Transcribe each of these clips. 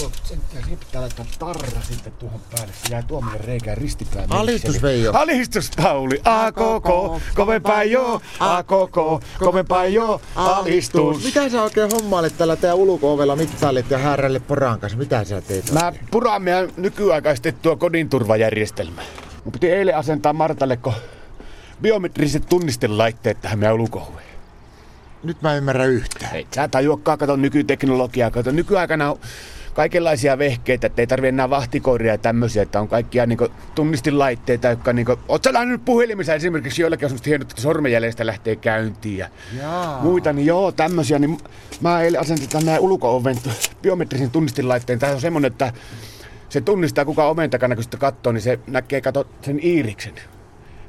30 senttiä. Siihen pitää laittaa tarra sitten tuohon päälle. Se jää tuommoille reikään ristipää. Alistus Veijo. Alistus Pauli, a koko, kovempaa jo, a koko, kovempaa jo, alistus. Mitä sä oikein hommailet tällä tää ulko-ovella mittailet ja härrälle poran kanssa? Mitä sä teet? Mä puraan meidän nykyaikaistettua kodinturvajärjestelmää. Mun piti eilen asentaa Martalle, kun biometriset tunnistelaitteet tähän meidän ulko Nyt mä en ymmärrä yhtään. Ei sä tajuakaan, kato nykyteknologiaa, kato nykyaikana on kaikenlaisia vehkeitä, että ei tarvi enää vahtikoiria ja tämmöisiä, että on kaikkia niin tunnistilaitteita, jotka niin kuin, oot sä nyt puhelimissa esimerkiksi joillakin on semmoista hienot, että sormenjäljestä lähtee käyntiin ja Jaa. muita, niin joo, tämmöisiä, niin mä eilen asentin tänne ulko-oven biometrisen tunnistilaitteen. Tämä on semmoinen, että se tunnistaa kuka oven takana, kun sitä katsoo, niin se näkee, kato sen iiriksen.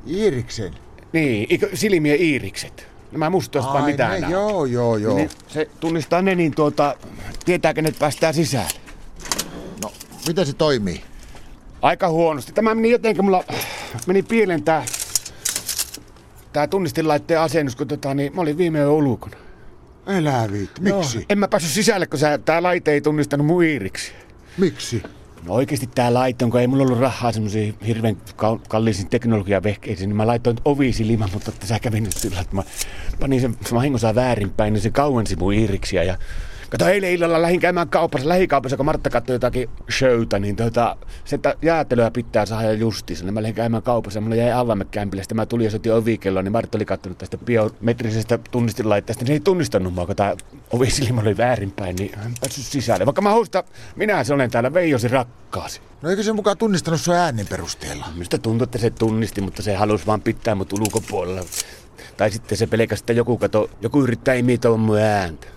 Iiriksen. Niin, silmien iirikset. Nämä vai Ai, mitään ne, joo, joo, joo. Niin se tunnistaa ne, niin tuota, tietää, kenet päästään sisään. No, miten se toimii? Aika huonosti. Tämä meni jotenkin, mulla meni pieleen tää, tää tunnistilaitteen asennus, kun tota, niin mä olin viime yön ulkona. Elää viitti. Miksi? Joo, en mä päässyt sisälle, kun sä, tää laite ei tunnistanut mun iiriksi. Miksi? No oikeesti tää laite on, kun ei mulla ollut rahaa semmoisiin hirveän kal- kalliisiin teknologiavehkeisiin, niin mä laitoin ovisilman, mutta että sä kävi nyt sillä, että mä panin sen vahingossa väärinpäin, niin se kauensi mun iiriksiä ja Kato, eilen illalla lähdin käymään kaupassa, lähikaupassa, kun Martta katsoi jotakin showta, niin tota, se, että jäätelöä pitää saada justiinsa. Niin mä lähdin käymään kaupassa mulla jäi avaimet kämpille. Sitten mä tulin ja soitin ovikelloon, niin Martta oli katsonut tästä biometrisestä tunnistilaitteesta. Niin se ei tunnistanut mua, kun tämä ovisilma oli väärinpäin, niin en päässyt sisälle. Vaikka mä huusta, minä se olen täällä Veijosi rakkaasi. No eikö se mukaan tunnistanut sun äänen perusteella? Minusta tuntuu, että se tunnisti, mutta se halusi vaan pitää mut ulkopuolella. Tai sitten se pelkästään että joku, kato, joku yrittää imitoida mun ääntä.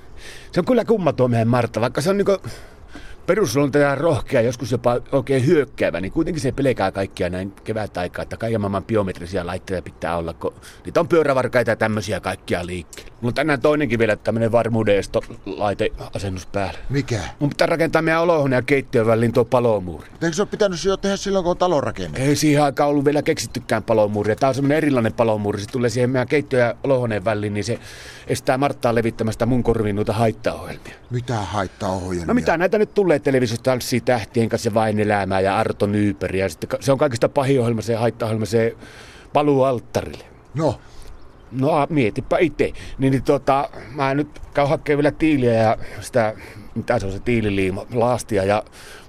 Se on kyllä kumma tuo meidän Martta, vaikka se on niinku perusluonteeltaan rohkea, joskus jopa oikein hyökkäävä, niin kuitenkin se pelkää kaikkia näin kevät aikaa, että kaiken maailman biometrisiä laitteita pitää olla, kun niitä on pyörävarkaita ja tämmöisiä kaikkia liikkeellä. Mulla on tänään toinenkin vielä tämmönen varmuuden laiteasennus päällä. Mikä? Mun pitää rakentaa meidän olohuone ja keittiön väliin tuo palomuuri. Eikö se ole pitänyt se jo tehdä silloin, kun on talo rakennettu? Ei siihen aikaan ollut vielä keksittykään palomuuria. Tämä on semmoinen erilainen palomuuri. Se tulee siihen meidän keittiö- ja olohuoneen väliin, niin se estää Marttaa levittämästä mun korviin noita haittaohjelmia. Mitä haittaa ohjelmia? No mitä näitä nyt tulee televisiosta, Anssi Tähtien kanssa ja Vain elämää ja Arto Nyyperi. Ja sitten se on kaikista pahin ohjelma, se haittaohjelma, se paluu alttarille. No, No mietipä itse. Niin, niin tota, mä nyt käyn hakemaan vielä tiiliä ja sitä, mitä se on se tiililiima, laastia ja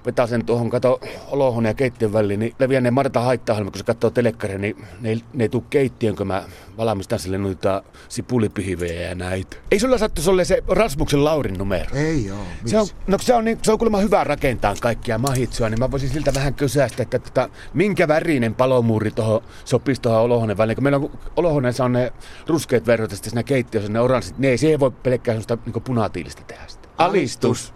vetää sen tuohon, kato, olohuoneen ja keittiön väliin, niin leviää ne Marta haitta kun se katsoo telekkaria, niin ne, ne ei tuu keittiön, kun mä valmistan sille noita sipulipihivejä ja näitä. Ei sulla sattuisi olla se Rasmuksen Laurin numero? ei oo. Se on, no se on, niin, se on kuulemma hyvä rakentaa kaikkia mahitsuja, niin mä voisin siltä vähän kysästä, että tota, minkä värinen palomuuri toho, sopisi tuohon olohuoneen väliin. Kun meillä on olohuoneessa on ne ruskeat verhot ja sitten siinä keittiössä ne oranssit, ne ei, se ei voi pelkkää sellaista niin punatiilistä tehdä sitä. Alistus.